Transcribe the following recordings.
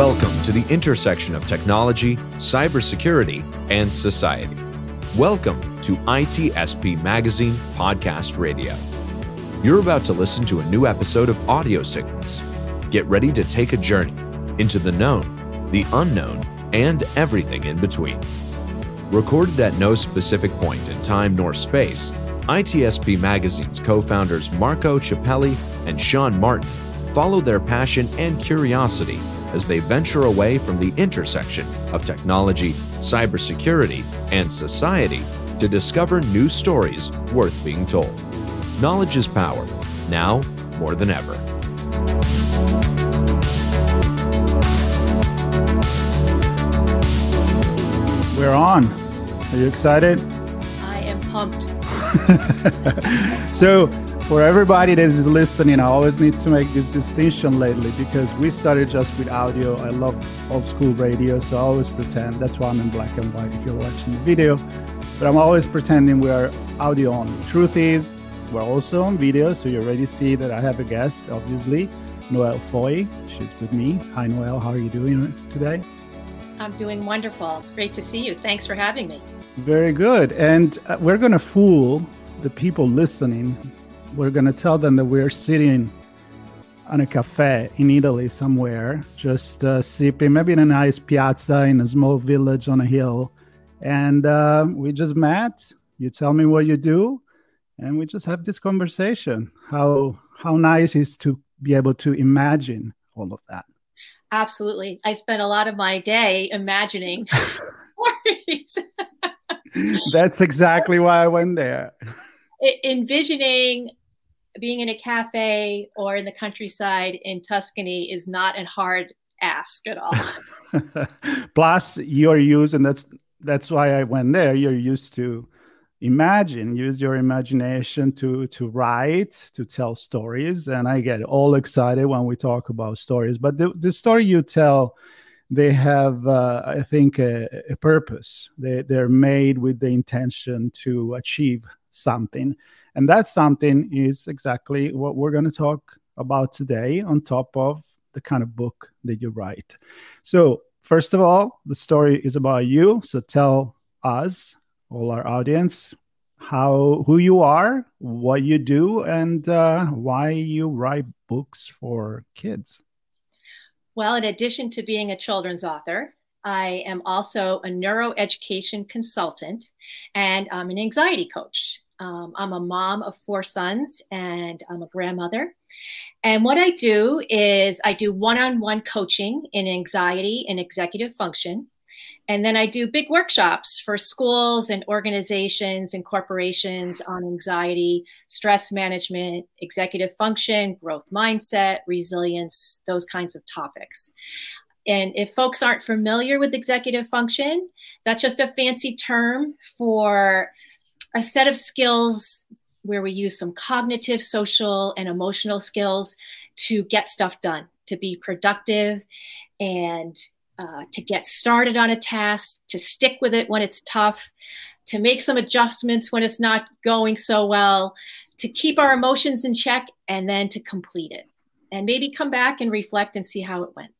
Welcome to the intersection of technology, cybersecurity, and society. Welcome to ITSP Magazine Podcast Radio. You're about to listen to a new episode of Audio Signals. Get ready to take a journey into the known, the unknown, and everything in between. Recorded at no specific point in time nor space, ITSP Magazine's co founders Marco Ciappelli and Sean Martin follow their passion and curiosity as they venture away from the intersection of technology, cybersecurity, and society to discover new stories worth being told. Knowledge is power, now more than ever. We're on. Are you excited? I am pumped. so, for everybody that is listening, I always need to make this distinction lately because we started just with audio. I love old school radio, so I always pretend that's why I'm in black and white if you're watching the video. But I'm always pretending we are audio only. Truth is, we're also on video, so you already see that I have a guest, obviously, Noel Foy. She's with me. Hi, Noel. How are you doing today? I'm doing wonderful. It's great to see you. Thanks for having me. Very good. And uh, we're going to fool the people listening. We're going to tell them that we're sitting on a cafe in Italy somewhere, just uh, sipping, maybe in a nice piazza in a small village on a hill. And uh, we just met. You tell me what you do, and we just have this conversation. How how nice is to be able to imagine all of that. Absolutely. I spent a lot of my day imagining stories. That's exactly why I went there. Envisioning being in a cafe or in the countryside in Tuscany is not a hard ask at all. Plus, you're used, and that's that's why I went there. You're used to imagine use your imagination to to write to tell stories and i get all excited when we talk about stories but the, the story you tell they have uh, i think a, a, purpose they, they're made with the intention to achieve something and that something is exactly what we're going to talk about today on top of the kind of book that you write so first of all the story is about you so tell us all our audience how who you are, what you do, and uh, why you write books for kids. Well, in addition to being a children's author, I am also a neuroeducation consultant and I'm an anxiety coach. Um, I'm a mom of four sons and I'm a grandmother. And what I do is I do one on one coaching in anxiety and executive function. And then I do big workshops for schools and organizations and corporations on anxiety, stress management, executive function, growth mindset, resilience, those kinds of topics. And if folks aren't familiar with executive function, that's just a fancy term for a set of skills where we use some cognitive, social, and emotional skills to get stuff done, to be productive and uh, to get started on a task, to stick with it when it's tough, to make some adjustments when it's not going so well, to keep our emotions in check, and then to complete it. And maybe come back and reflect and see how it went.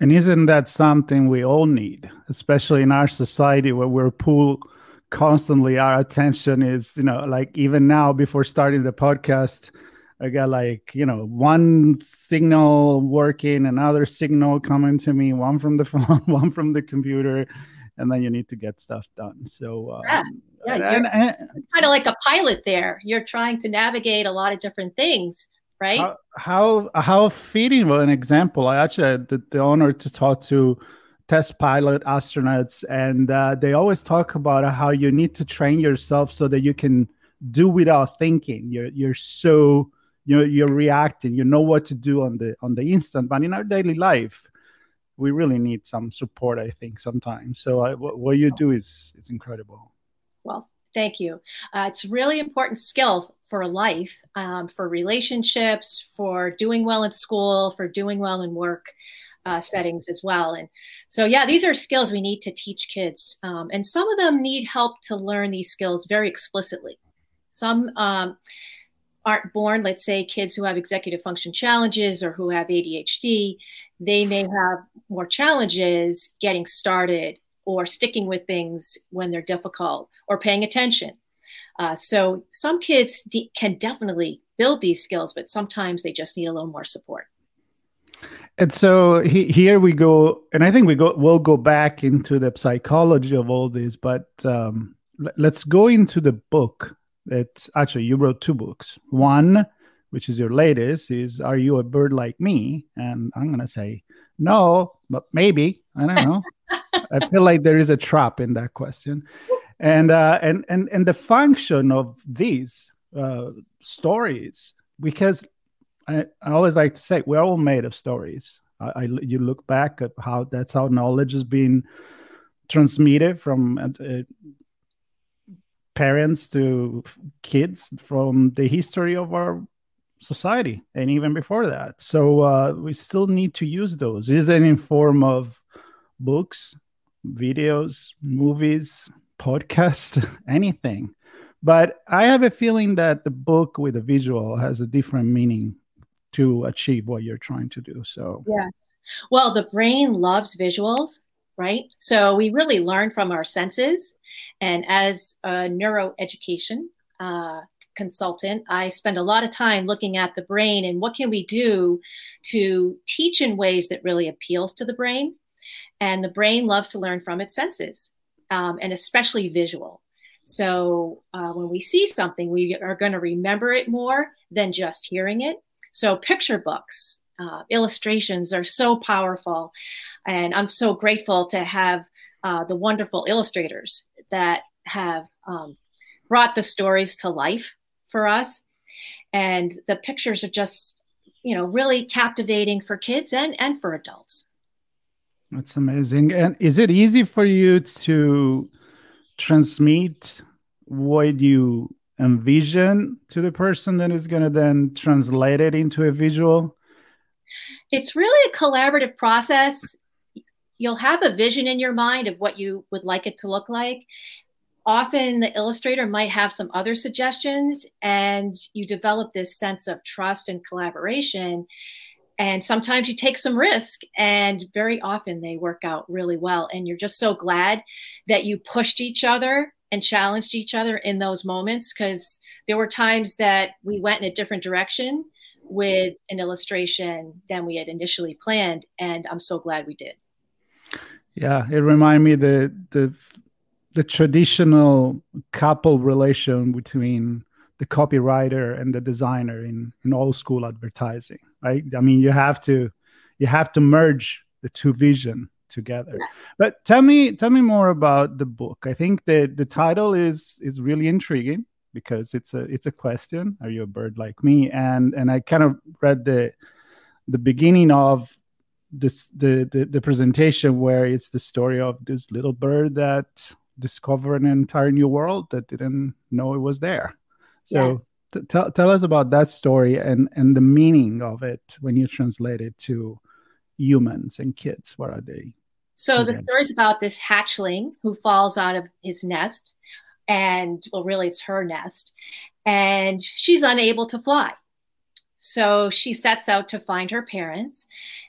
And isn't that something we all need, especially in our society where we're pulled constantly? Our attention is, you know, like even now before starting the podcast, I got like, you know, one signal working, another signal coming to me, one from the phone, one from the computer, and then you need to get stuff done. So, um, yeah, yeah and, and, kind of like a pilot there. You're trying to navigate a lot of different things, right? How how, how fitting of an example. I actually had the, the honor to talk to test pilot astronauts, and uh, they always talk about how you need to train yourself so that you can do without thinking. You're you're so you you're reacting. You know what to do on the on the instant but in our daily life we really need some support i think sometimes. So I, what, what you do is is incredible. Well thank you. Uh, it's really important skill for life um, for relationships for doing well in school for doing well in work uh, settings as well and so yeah these are skills we need to teach kids um, and some of them need help to learn these skills very explicitly some um, aren't born, let's say kids who have executive function challenges or who have ADHD, they may have more challenges getting started or sticking with things when they're difficult or paying attention. Uh, so some kids de- can definitely build these skills, but sometimes they just need a little more support. And so he, here we go, and I think we go we'll go back into the psychology of all this, but um, let's go into the book that actually you wrote two books. One, which is your latest, is "Are You a Bird Like Me?" And I'm gonna say no, but maybe I don't know. I feel like there is a trap in that question, and uh, and and and the function of these uh, stories because I, I always like to say we're all made of stories. I, I you look back at how that's how knowledge is being transmitted from uh, parents to kids from the history of our society and even before that. So uh, we still need to use those. Is it in form of books, videos, movies, podcasts, anything? But I have a feeling that the book with a visual has a different meaning to achieve what you're trying to do. So, yes. Well, the brain loves visuals, right? So we really learn from our senses. And as a neuroeducation uh, consultant, I spend a lot of time looking at the brain and what can we do to teach in ways that really appeals to the brain. And the brain loves to learn from its senses, um, and especially visual. So uh, when we see something, we are going to remember it more than just hearing it. So picture books, uh, illustrations are so powerful. And I'm so grateful to have uh, the wonderful illustrators that have um, brought the stories to life for us. And the pictures are just, you know, really captivating for kids and, and for adults. That's amazing. And is it easy for you to transmit what you envision to the person that is going to then translate it into a visual? It's really a collaborative process. You'll have a vision in your mind of what you would like it to look like. Often the illustrator might have some other suggestions, and you develop this sense of trust and collaboration. And sometimes you take some risk, and very often they work out really well. And you're just so glad that you pushed each other and challenged each other in those moments because there were times that we went in a different direction with an illustration than we had initially planned and i'm so glad we did. Yeah it reminded me the the the traditional couple relation between the copywriter and the designer in in old school advertising right? I mean you have to you have to merge the two vision together. But tell me, tell me more about the book. I think the the title is is really intriguing because it's a it's a question. Are you a bird like me? And and I kind of read the the beginning of this the, the the presentation where it's the story of this little bird that discovered an entire new world that didn't know it was there. So yeah. tell tell us about that story and and the meaning of it when you translate it to humans and kids. What are they? So the story is about this hatchling who falls out of his nest, and well, really, it's her nest, and she's unable to fly. So she sets out to find her parents,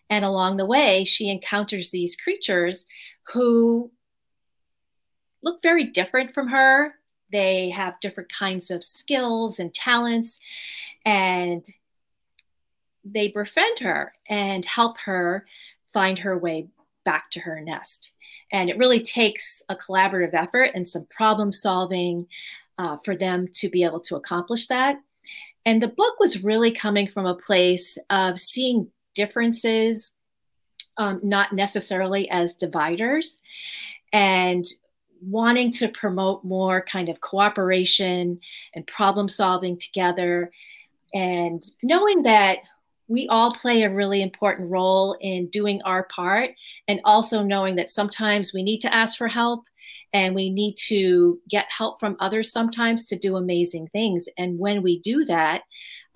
and along the way, she encounters these creatures who look very different from her. They have different kinds of skills and talents, and they befriend her and help her find her way back to her nest. And it really takes a collaborative effort and some problem solving uh, for them to be able to accomplish that. And the book was really coming from a place of seeing differences, um, not necessarily as dividers, and wanting to promote more kind of cooperation and problem solving together. And knowing that we all play a really important role in doing our part and also knowing that sometimes we need to ask for help and we need to get help from others sometimes to do amazing things. And when we do that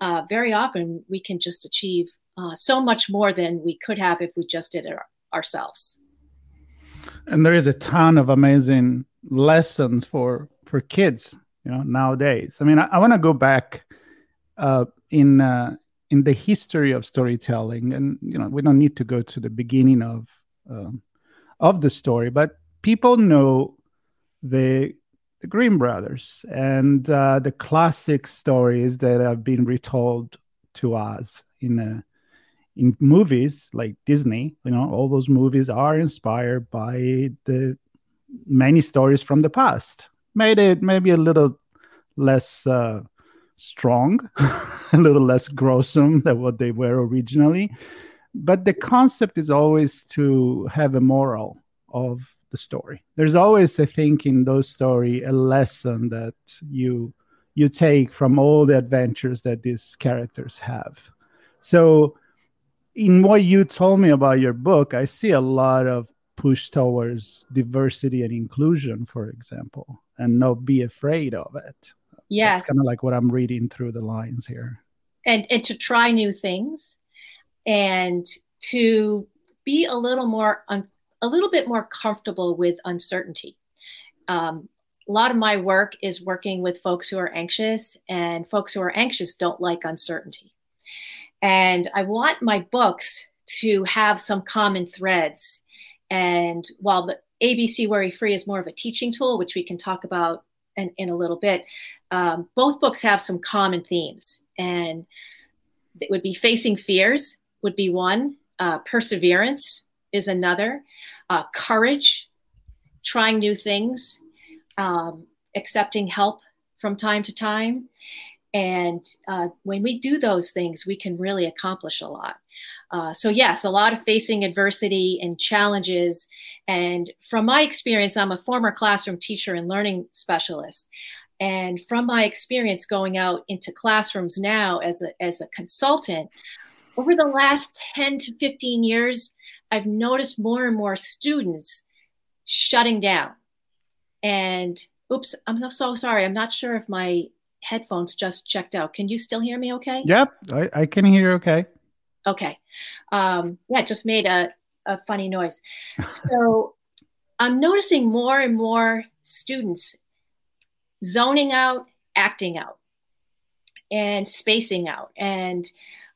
uh, very often we can just achieve uh, so much more than we could have if we just did it ourselves. And there is a ton of amazing lessons for for kids you know nowadays. I mean i, I want to go back uh, in uh, in the history of storytelling, and you know we don't need to go to the beginning of um, of the story, but people know the the Grimm brothers and uh, the classic stories that have been retold to us in a, in movies like Disney. You know, all those movies are inspired by the many stories from the past. Made it maybe a little less uh, strong, a little less gruesome than what they were originally. But the concept is always to have a moral of the story. There's always, I think, in those story a lesson that you you take from all the adventures that these characters have. So, in what you told me about your book, I see a lot of push towards diversity and inclusion, for example, and not be afraid of it. Yes, It's kind of like what I'm reading through the lines here. And and to try new things, and to be a little more un- a little bit more comfortable with uncertainty. Um, a lot of my work is working with folks who are anxious, and folks who are anxious don't like uncertainty. And I want my books to have some common threads. And while the ABC Worry Free is more of a teaching tool, which we can talk about in, in a little bit, um, both books have some common themes. And it would be facing fears, would be one, uh, perseverance, is another. Uh, courage, trying new things, um, accepting help from time to time. And uh, when we do those things, we can really accomplish a lot. Uh, so, yes, a lot of facing adversity and challenges. And from my experience, I'm a former classroom teacher and learning specialist. And from my experience going out into classrooms now as a, as a consultant, over the last 10 to 15 years, I've noticed more and more students shutting down. And oops, I'm so sorry. I'm not sure if my headphones just checked out. Can you still hear me okay? Yep, I, I can hear okay. Okay. Um, yeah, just made a, a funny noise. So I'm noticing more and more students zoning out, acting out, and spacing out. And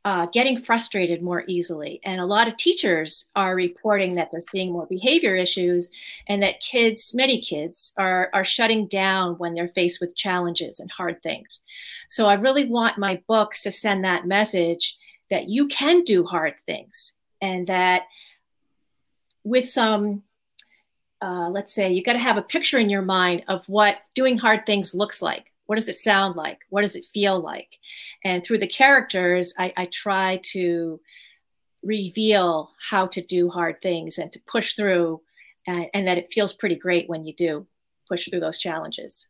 uh, getting frustrated more easily. And a lot of teachers are reporting that they're seeing more behavior issues and that kids, many kids, are, are shutting down when they're faced with challenges and hard things. So I really want my books to send that message that you can do hard things and that with some uh, let's say you got to have a picture in your mind of what doing hard things looks like what does it sound like? What does it feel like? And through the characters, I, I try to reveal how to do hard things and to push through, and, and that it feels pretty great when you do push through those challenges.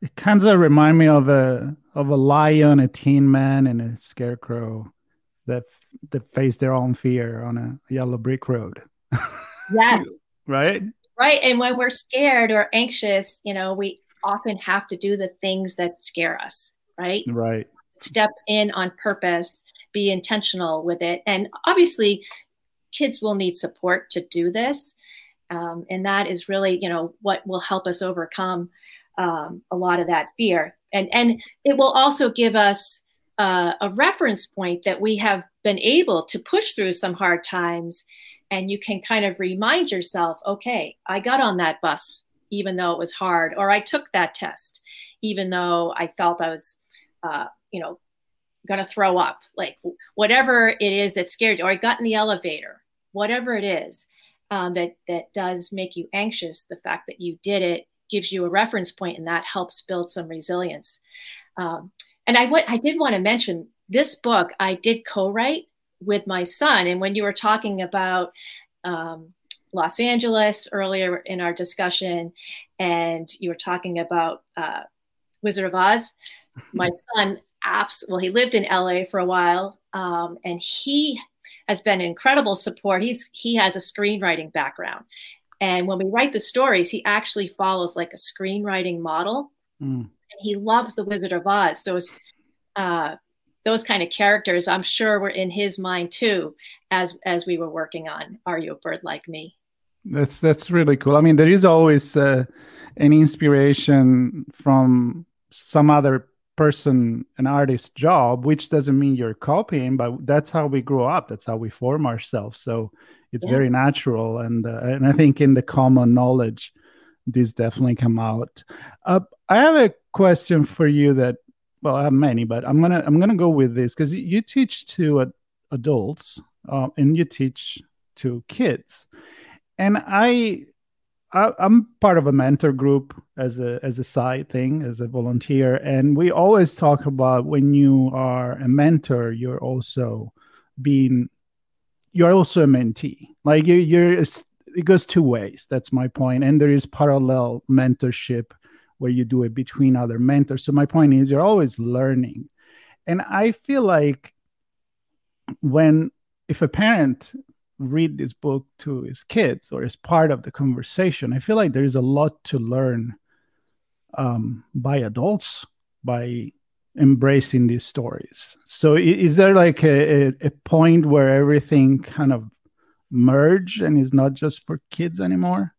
It kind of remind me of a of a lion, a tin man, and a scarecrow that that face their own fear on a yellow brick road. Yeah. Right. Right. And when we're scared or anxious, you know, we often have to do the things that scare us, right? Right. Step in on purpose, be intentional with it. And obviously, kids will need support to do this. Um, and that is really, you know, what will help us overcome um, a lot of that fear. And, and it will also give us uh, a reference point that we have been able to push through some hard times and you can kind of remind yourself okay i got on that bus even though it was hard, or I took that test, even though I felt I was, uh, you know, going to throw up. Like whatever it is that scared you, or I got in the elevator, whatever it is um, that that does make you anxious. The fact that you did it gives you a reference point, and that helps build some resilience. Um, and I, w- I did want to mention this book I did co-write with my son, and when you were talking about um, Los Angeles earlier in our discussion, and you were talking about uh, Wizard of Oz. My son, apps, well, he lived in LA for a while, um, and he has been incredible support. He's he has a screenwriting background, and when we write the stories, he actually follows like a screenwriting model. Mm. And he loves the Wizard of Oz. So it's uh, those kind of characters, I'm sure, were in his mind too, as as we were working on Are You a Bird Like Me? That's that's really cool. I mean, there is always uh, an inspiration from some other person an artist job which doesn't mean you're copying but that's how we grow up that's how we form ourselves so it's yeah. very natural and uh, and i think in the common knowledge this definitely come out uh, i have a question for you that well i have many but i'm gonna i'm gonna go with this because you teach to uh, adults uh, and you teach to kids and i I, am part of a mentor group as a as a side thing as a volunteer, and we always talk about when you are a mentor, you're also being you're also a mentee. Like you, you're it goes two ways. That's my point, and there is parallel mentorship where you do it between other mentors. So my point is, you're always learning, and I feel like when if a parent read this book to his kids or as part of the conversation, I feel like there is a lot to learn um, by adults by embracing these stories. So, is there like a, a, point where everything kind of merge and is not just for kids anymore?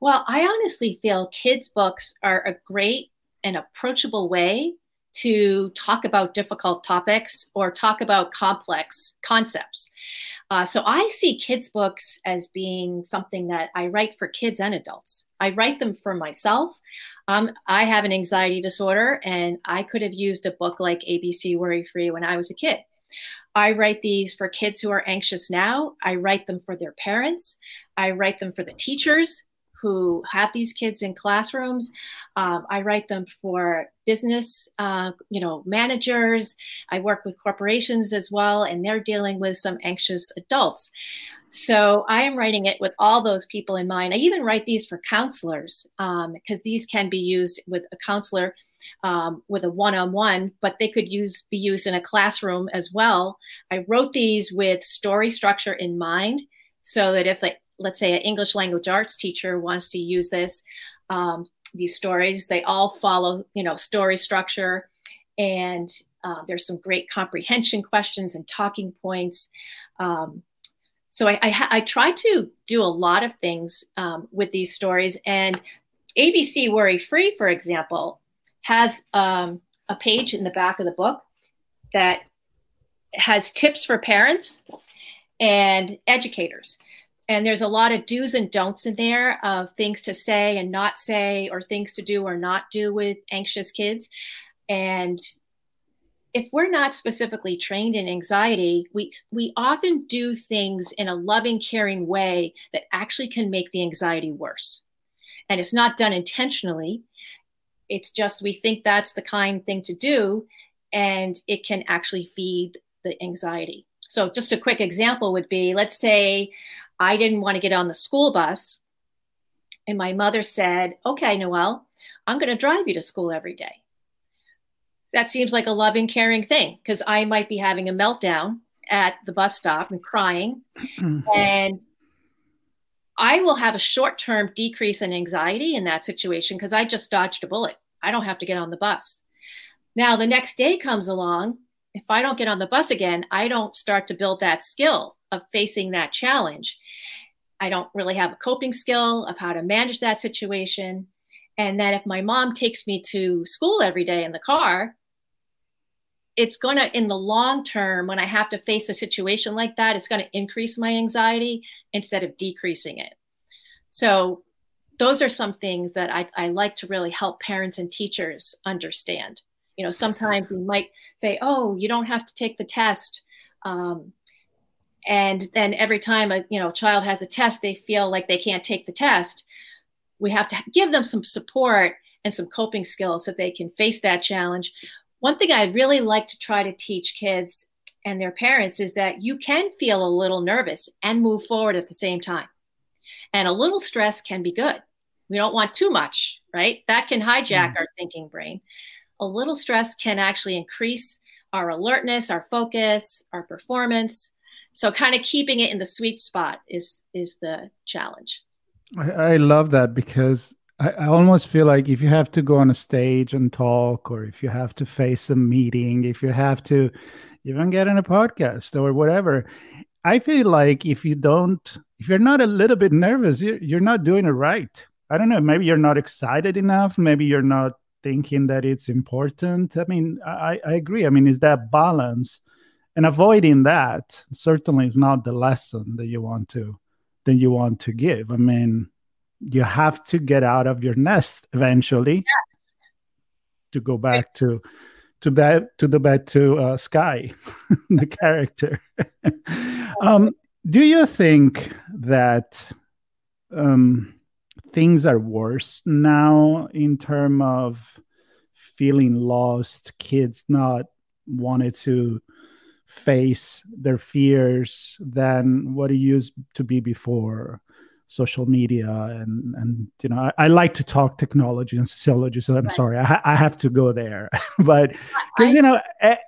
Well, I honestly feel kids' books are a great and approachable way to talk about difficult topics or talk about complex concepts. Uh, so I see kids' books as being something that I write for kids and adults. I write them for myself. Um, I have an anxiety disorder, and I could have used a book like ABC Worry Free when I was a kid. I write these for kids who are anxious now. I write them for their parents. I write them for the teachers who have these kids in classrooms. Um, I write them for business, uh, you know, managers. I work with corporations as well, and they're dealing with some anxious adults. So I am writing it with all those people in mind. I even write these for counselors because um, these can be used with a counselor um, with a one-on-one, but they could use be used in a classroom as well. I wrote these with story structure in mind, so that if like let's say an English language arts teacher wants to use this, um, these stories, they all follow, you know, story structure. And uh, there's some great comprehension questions and talking points. Um, so I, I, I, try to do a lot of things um, with these stories. And ABC Worry Free, for example, has um, a page in the back of the book that has tips for parents and educators and there's a lot of do's and don'ts in there of things to say and not say or things to do or not do with anxious kids. And if we're not specifically trained in anxiety we we often do things in a loving caring way that actually can make the anxiety worse. And it's not done intentionally. It's just we think that's the kind thing to do and it can actually feed the anxiety. So just a quick example would be let's say I didn't want to get on the school bus. And my mother said, Okay, Noel, I'm going to drive you to school every day. That seems like a loving, caring thing because I might be having a meltdown at the bus stop and crying. Mm-hmm. And I will have a short term decrease in anxiety in that situation because I just dodged a bullet. I don't have to get on the bus. Now, the next day comes along. If I don't get on the bus again, I don't start to build that skill of facing that challenge. I don't really have a coping skill of how to manage that situation. And then if my mom takes me to school every day in the car, it's going to, in the long term, when I have to face a situation like that, it's going to increase my anxiety instead of decreasing it. So, those are some things that I, I like to really help parents and teachers understand. You know, sometimes we might say, oh, you don't have to take the test. Um, and then every time a you know child has a test they feel like they can't take the test. We have to give them some support and some coping skills so they can face that challenge. One thing i really like to try to teach kids and their parents is that you can feel a little nervous and move forward at the same time. And a little stress can be good. We don't want too much right? That can hijack mm. our thinking brain. A little stress can actually increase our alertness our focus our performance so kind of keeping it in the sweet spot is is the challenge i, I love that because I, I, almost feel like if you have to go on a stage and talk or if you have to face a meeting if you have to even get in a podcast or whatever i feel like if you don't if you're not a little bit nervous you're, you're not doing it right i don't know maybe you're not excited enough maybe you're not thinking that it's important. I mean, I, I agree. I mean, is that balance and avoiding that certainly is not the lesson that you want to that you want to give. I mean, you have to get out of your nest eventually yes. to go back to to bed to the bed to uh, sky the character um, do you think that um, things are worse now in terms of feeling lost kids not wanted to face their fears than what it used to be before social media and and you know I, I, like to talk technology and sociology so i'm right. sorry I, ha- I, have to go there. But because you know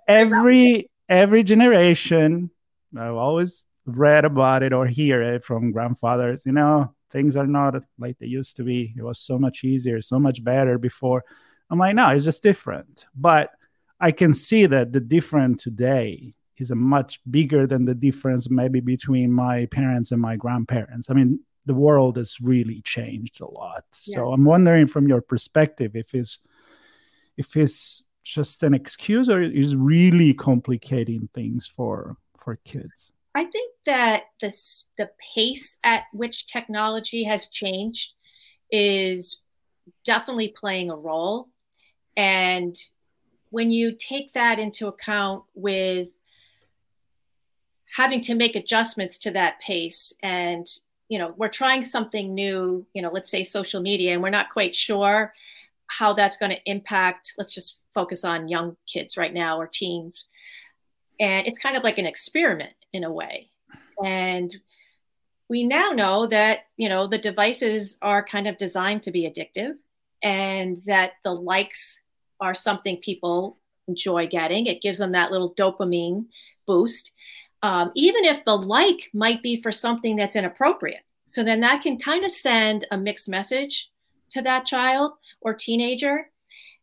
every every generation i've always read about it or hear it from grandfathers you know things are not like they used to be. It was so much easier so much better before. I'm like no it's just different. But i can see that the different today is a much bigger than the difference maybe between my parents and my grandparents i mean the world has really changed a lot. Yeah. So I'm wondering from your perspective if it's if it's just an excuse or is really complicating things for for kids. I think that this the pace at which technology has changed is definitely playing a role. And when you take that into account with having to make adjustments to that pace and you know we're trying something new you know let's say social media and we're not quite sure how that's going to impact let's just focus on young kids right now or teens. And it's kind of like an experiment in a way. And we now know that you know the devices are kind of designed to be addictive and that the likes are something people enjoy getting. It gives them that little dopamine boost um, even if the like might be for something that's inappropriate. So then that can kind of send a mixed message to that child or teenager.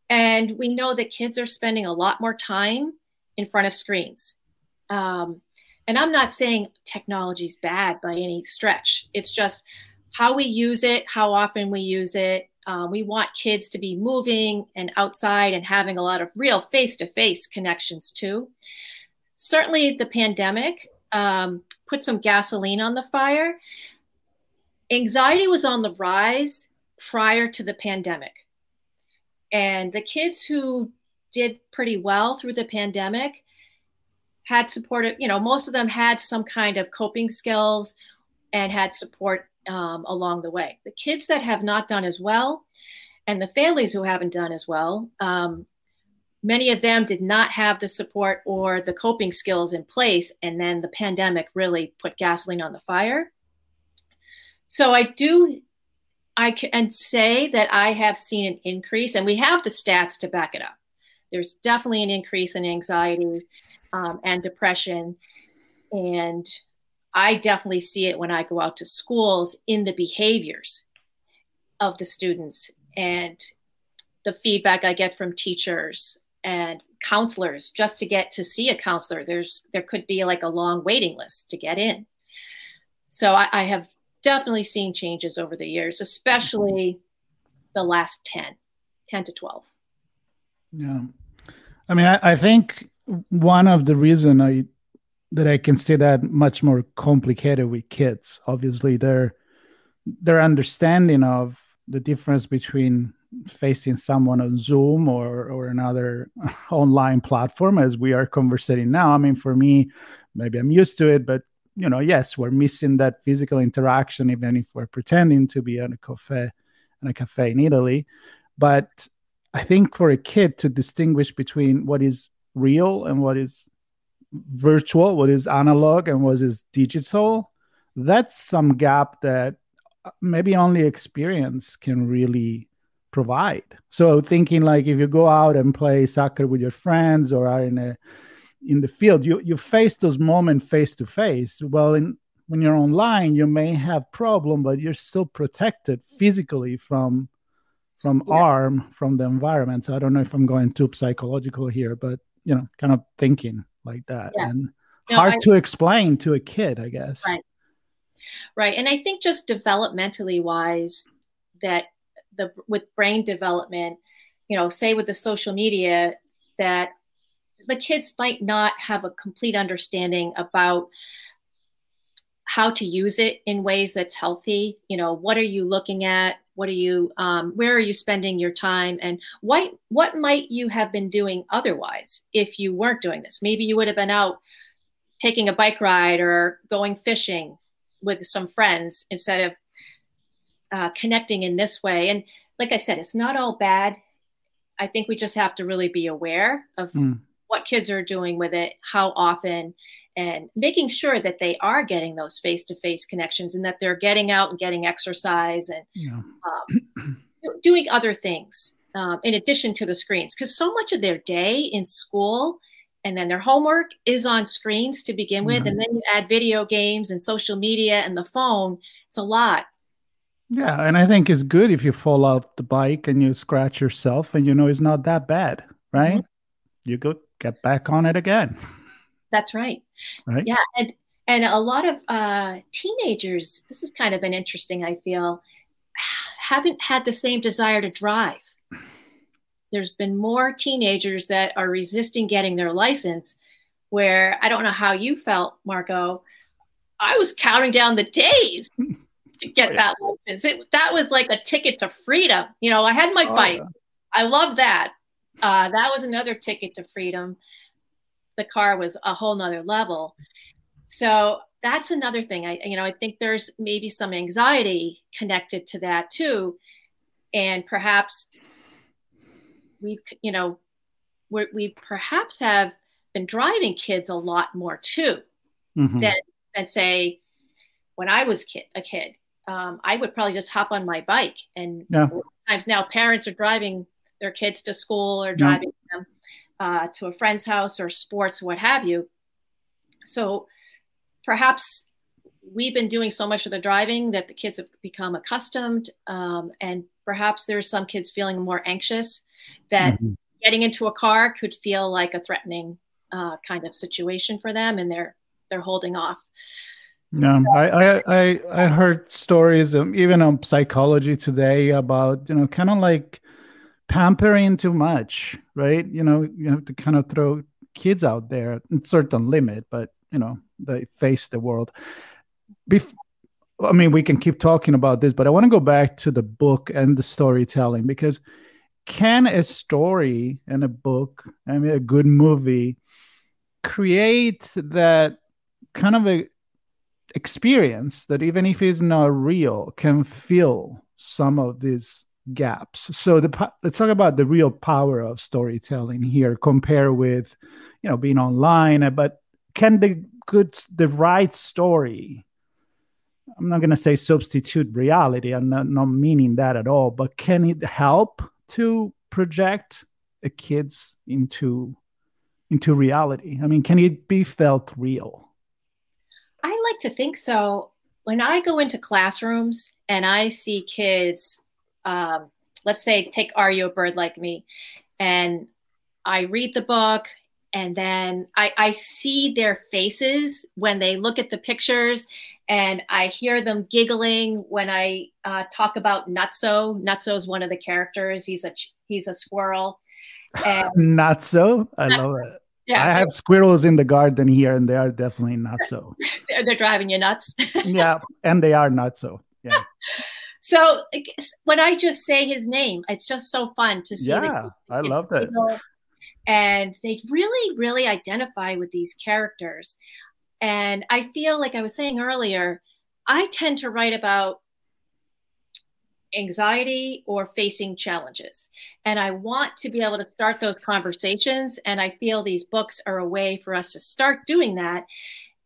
And we know that kids are spending a lot more time in front of screens. Um, and I'm not saying technology is bad by any stretch. It's just how we use it, how often we use it. Uh, we want kids to be moving and outside and having a lot of real face to face connections too certainly the pandemic um, put some gasoline on the fire. Anxiety was on the rise prior to the pandemic. And the kids who did pretty well through the pandemic had supported, you know, most of them had some kind of coping skills and had support um, along the way. The kids that have not done as well and the families who haven't done as well um, many of them did not have the support or the coping skills in place. And then the pandemic really put gasoline on the fire. So I do, I can say that I have seen an increase, and we have the stats to back it up. There's definitely an increase in anxiety um, and depression. And I definitely see it when I go out to schools in the behaviors of the students and the feedback I get from teachers and counselors just to get to see a counselor. There's there could be like a long waiting list to get in. So I, I have definitely seen changes over the years especially the last 10 10 to 12 yeah. I mean i, I think one of the reason i that i can see that much more complicated with kids obviously their their understanding of the difference between facing someone on Zoom or or another online platform as we are conversing now. I mean, for me, maybe I'm used to it, but you know, yes, we're missing that physical interaction, even if we're pretending to be at a cafe, in a cafe in Italy. But I think for a kid to distinguish between what is real and what is virtual, what is analog and what is digital, that's some gap that uh, maybe only experience can really provide. So thinking like if you go out and play soccer with your friends or are in a in the field, you you face those moments face to face. Well, in when you're online, you may have problem, but you're still protected physically from from yeah. harm from the environment. So I don't know if I'm going too psychological here, but you know, kind of thinking like that yeah. and no, hard I, to explain to a kid, I guess. Right. Right. And I think just developmentally wise, that the with brain development you know, say with the social media that the kids might not have a complete understanding about how to use it in ways that's healthy. You know, what are you looking at? What are you, um, where are you spending your time? And what, what might you have been doing otherwise if you weren't doing this? Maybe you would have been out taking a bike ride or going fishing with some friends instead of uh, connecting in this way. And like I said, it's not all bad. I think we just have to really be aware of mm. what kids are doing with it, how often, and making sure that they are getting those face to face connections and that they're getting out and getting exercise and yeah. um, doing other things um, in addition to the screens. Because so much of their day in school and then their homework is on screens to begin with. Mm-hmm. And then you add video games and social media and the phone. It's a lot. Yeah, and I think it's good if you fall off the bike and you scratch yourself and you know it's not that bad, right? Mm-hmm. You go get back on it again. That's right. Right. Yeah, and and a lot of uh, teenagers. This is kind of an interesting. I feel haven't had the same desire to drive. There's been more teenagers that are resisting getting their license. Where I don't know how you felt, Marco. I was counting down the days to get oh, yeah. that license. It, that was like a ticket to freedom. You know, I had my oh, bike. Yeah. I love that. Uh, that was another ticket to freedom. The car was a whole nother level. So that's another thing. I, you know, I think there's maybe some anxiety connected to that too, and perhaps we've, you know, we we perhaps have been driving kids a lot more too mm-hmm. than than say when I was kid, a kid um, I would probably just hop on my bike. And yeah. times now parents are driving their kids to school or driving yeah. them uh, to a friend's house or sports, what have you. So perhaps we've been doing so much of the driving that the kids have become accustomed. Um, and perhaps there's some kids feeling more anxious that mm-hmm. getting into a car could feel like a threatening uh, kind of situation for them and they're they're holding off. No, I, I I heard stories um, even on psychology today about you know kind of like pampering too much, right? You know, you have to kind of throw kids out there in certain limit, but you know they face the world. Bef- I mean, we can keep talking about this, but I want to go back to the book and the storytelling because can a story and a book, I mean, a good movie, create that kind of a experience that even if it's not real can fill some of these gaps. So the let's talk about the real power of storytelling here compare with you know being online eh, but can the good the right story i'm not going to say substitute reality i'm not, not meaning that at all but can it help to project a kids into into reality? I mean can it be felt real I like to think so. When I go into classrooms and I see kids, um, let's say, take Are You a Bird Like Me? And I read the book and then I, I, see their faces when they look at the pictures and i hear them giggling when i uh, talk about nutso. Nutso is one of the characters. He's a he's a squirrel. And nutso? I love it yeah, I have squirrels in the garden here, and they are definitely nutso. they're, they're driving you nuts. yeah, and they are nutso. Yeah. So when I just say his name, it's just so fun to see. Yeah, I love that. And they really, really identify with these characters. And I feel like I was saying earlier, I tend to write about anxiety or facing challenges. And I want to be able to start those conversations. And I feel these books are a way for us to start doing that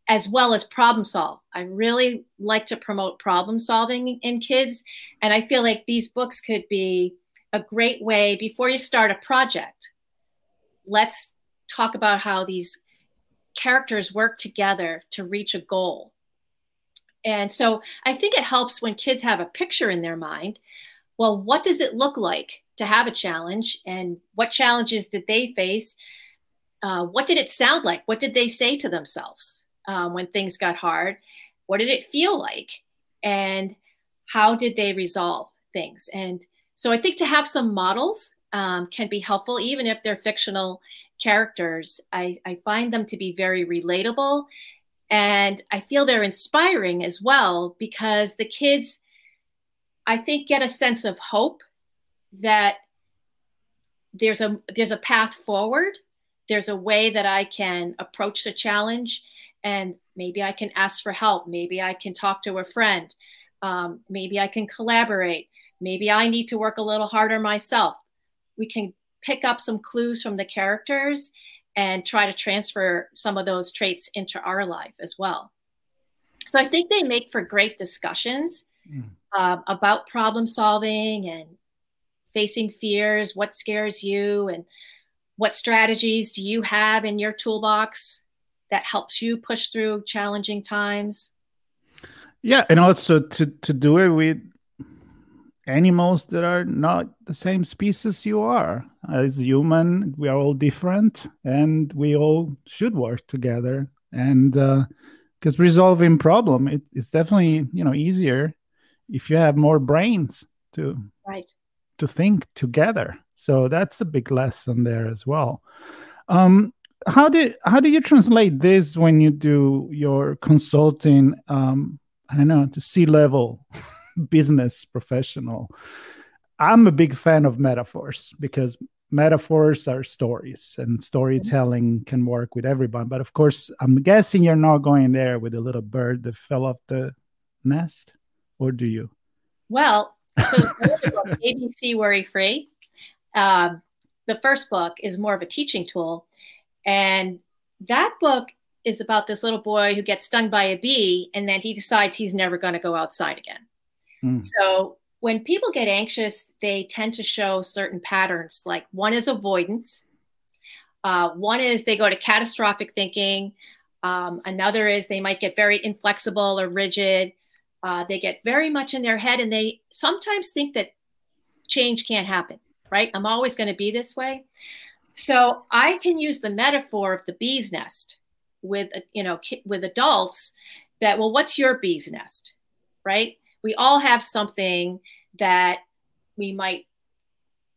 as well as problem solve. I really like to promote problem solving in kids. And I feel like these books could be a great way before you start a project. Let's talk about how these characters work together to reach a goal and so I think it helps when kids have a picture in their mind. Well, what does it look like to have a challenge? And what challenges did they face? Uh, what did it sound like? What did they say to themselves um, when things got hard? What did it feel like? And how did they resolve things? And so I think to have some models um, can be helpful, even if they're fictional characters. I, I find them to be very relatable. And I feel they're inspiring as well because the kids, I think, get a sense of hope that there's a there's a path forward. There's a way that I can approach the challenge, and maybe I can ask for help. Maybe I can talk to a friend. Um, maybe I can collaborate. Maybe I need to work a little harder myself. We can pick up some clues from the characters and try to transfer some of those traits into our life as well. So I think they make for great discussions mm. uh, about problem solving and facing fears, what scares you, and what strategies do you have in your toolbox that helps you push through challenging times. Yeah, and also to to do it with animals that are not the same species you are. As human, we are all different, and we all should work together. And because uh, resolving problem, it, it's definitely you know easier if you have more brains to right to think together. So that's a big lesson there as well. Um, how do how do you translate this when you do your consulting? Um, I don't know to C level business professional. I'm a big fan of metaphors because metaphors are stories and storytelling can work with everyone. But of course, I'm guessing you're not going there with a little bird that fell off the nest, or do you? Well, so ABC Worry Free. Um, the first book is more of a teaching tool, and that book is about this little boy who gets stung by a bee, and then he decides he's never going to go outside again. Mm. So when people get anxious, they tend to show certain patterns. Like one is avoidance, uh, one is they go to catastrophic thinking. Um, another is they might get very inflexible or rigid. Uh, they get very much in their head and they sometimes think that change can't happen, right? I'm always going to be this way. So I can use the metaphor of the bee's nest with, you know, with adults that, well, what's your bee's nest, right? We all have something that we might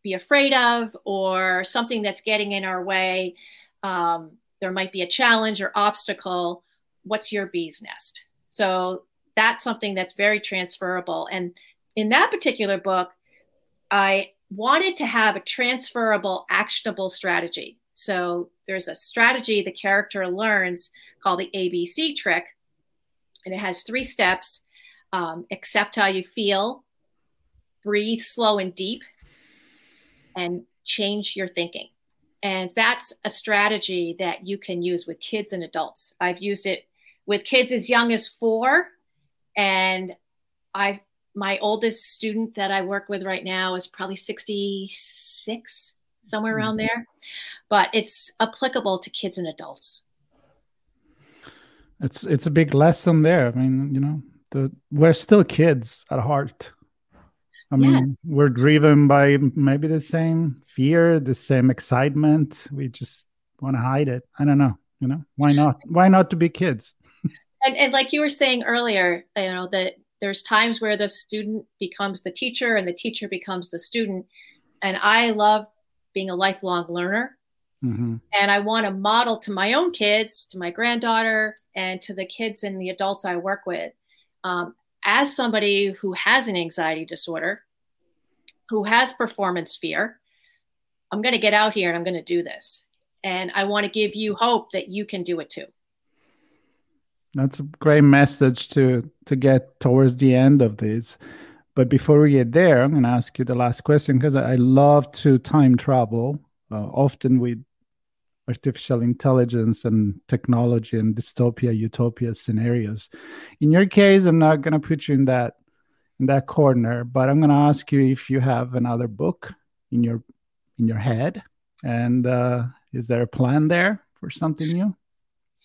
be afraid of or something that's getting in our way. Um, there might be a challenge or obstacle. What's your bee's nest? So that's something that's very transferable. And in that particular book, I wanted to have a transferable, actionable strategy. So there's a strategy the character learns called the ABC trick, and it has three steps um, accept how you feel, breathe slow and deep, and change your thinking. And that's a strategy that you can use with kids and adults. I've used it with kids as young as four and I my oldest student that I work with right now is probably 66, somewhere mm-hmm. around there. But it's applicable to kids and adults. It's it's a big lesson there. I mean, you know, the we're still kids at heart. I mean, yeah. we're driven by maybe the same fear, the same excitement. We just want to hide it. I don't know. You know, why not? Why not to be kids? and, and like you were saying earlier, you know, that there's times where the student becomes the teacher and the teacher becomes the student. And I love being a lifelong learner. Mm-hmm. And I want to model to my own kids, to my granddaughter, and to the kids and the adults I work with. Um, as somebody who has an anxiety disorder, who has performance fear, I'm going to get out here and I'm going to do this. And I want to give you hope that you can do it too. That's a great message to to get towards the end of this. But before we get there, I'm going to ask you the last question because I love to time travel, uh, often with artificial intelligence and technology and dystopia, utopia scenarios. In your case, I'm not going to put you in that in that corner, but I'm going to ask you if you have another book in your in your head, and uh, is there a plan there for something new?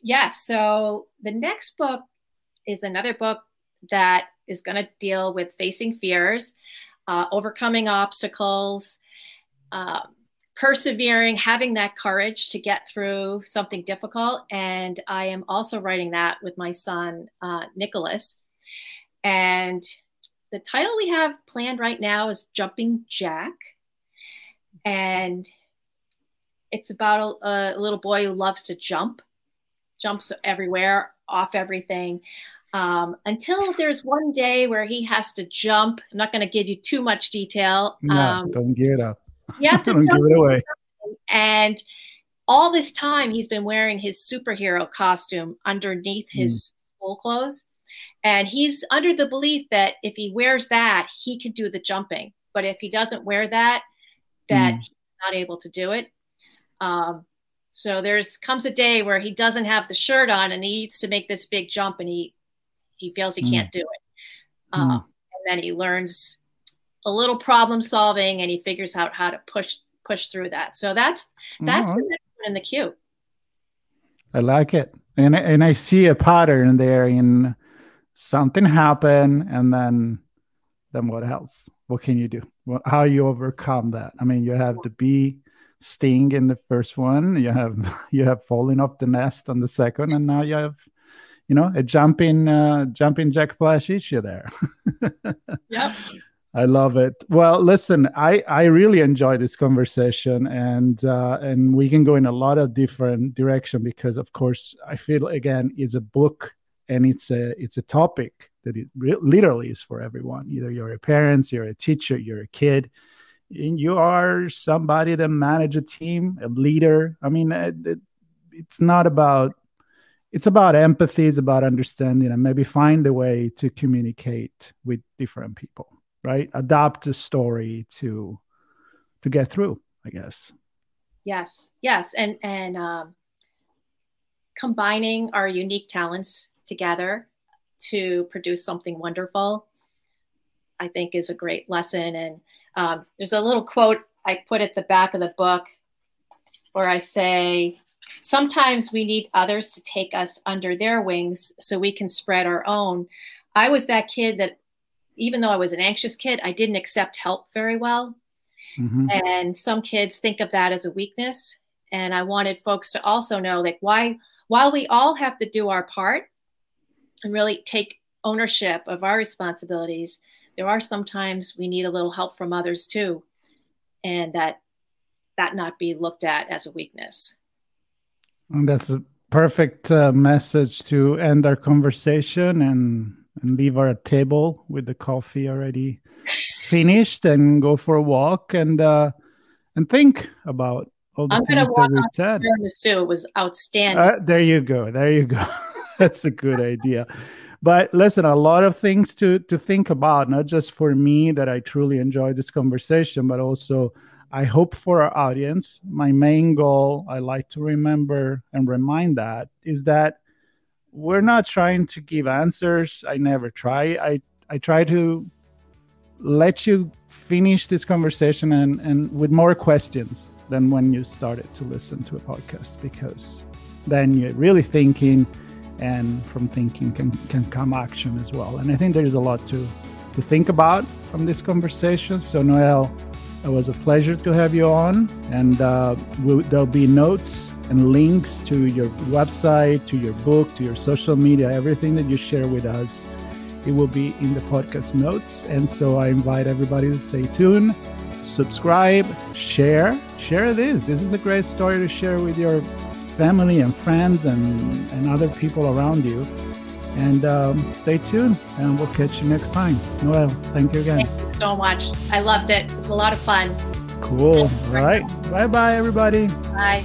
Yes. So the next book is another book that is going to deal with facing fears, uh, overcoming obstacles, uh, persevering, having that courage to get through something difficult. And I am also writing that with my son, uh, Nicholas. And the title we have planned right now is Jumping Jack. and it's about a, a, little boy who loves to jump, jumps everywhere, off everything. Um, until there's one day where he has to jump. I'm not going to give you too much detail. No, um, don't give it up. To don't give it away. And all this time, he's been wearing his superhero costume underneath hmm. his mm. school clothes. And he's under the belief that if he wears that, he can do the jumping. But if he doesn't wear that, that mm. he's not able to do it. Um, so there's comes a day where he doesn't have the shirt on and he needs to make this big jump and he he feels he mm. can't do it. Um, mm. And then he learns a little problem solving and he figures out how to push push through that. So that's that's mm-hmm. the next one in the queue. I like it, and and I see a pattern there in something happen and then then what else? What can you do? What, how you overcome that? I mean, you have the bee sting in the first one. You have you have falling off the nest on the second, and now you have you know a jumping uh, jumping Jack Flash issue there. yep. I love it. Well, listen, I I really enjoy this conversation, and uh, and we can go in a lot of different direction because, of course, I feel again it's a book and it's a it's a topic that it re- literally is for everyone. Either you're a parent, you're a teacher, you're a kid, and you are somebody that manage a team, a leader. I mean, it, uh, it, it's not about it's about empathy, it's about understanding, and maybe find a way to communicate with different people, right? Adapt the story to to get through, I guess. Yes, yes, and and um, combining our unique talents together to produce something wonderful, I think is a great lesson. And um, there's a little quote I put at the back of the book where I say, Sometimes we need others to take us under their wings so we can spread our own. I was that kid that, even though I was an anxious kid, I didn't accept help very well. Mm-hmm. And some kids think of that as a weakness. And I wanted folks to also know like why while we all have to do our part, and really take ownership of our responsibilities, there are sometimes we need a little help from others too, and that that not be looked at as a weakness. And that's a perfect uh, message to end our conversation and and leave our table with the coffee already finished and go for a walk and uh, and think about all the I'm things that we said. Tiramisu was outstanding. Uh, there you go. There you go. that's a good idea. But listen, a lot of things to to think about, not just for me that I truly enjoy this conversation, but also I hope for our audience. My main goal, I like to remember and remind that, is that we're not trying to give answers. I never try. I I try to let you finish this conversation and, and with more questions than when you started to listen to a podcast because then you're really thinking and from thinking can, can come action as well. And I think there is a lot to, to think about from this conversation. So, Noel, it was a pleasure to have you on. And uh, we'll, there'll be notes and links to your website, to your book, to your social media, everything that you share with us. It will be in the podcast notes. And so I invite everybody to stay tuned, subscribe, share. Share this. This is a great story to share with your family and friends and, and other people around you. And um, stay tuned, and we'll catch you next time. Noel, thank you again. Thank you so much. I loved it. It was a lot of fun. Cool. All right. Bye bye, everybody. Bye.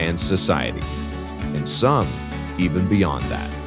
and society, and some even beyond that.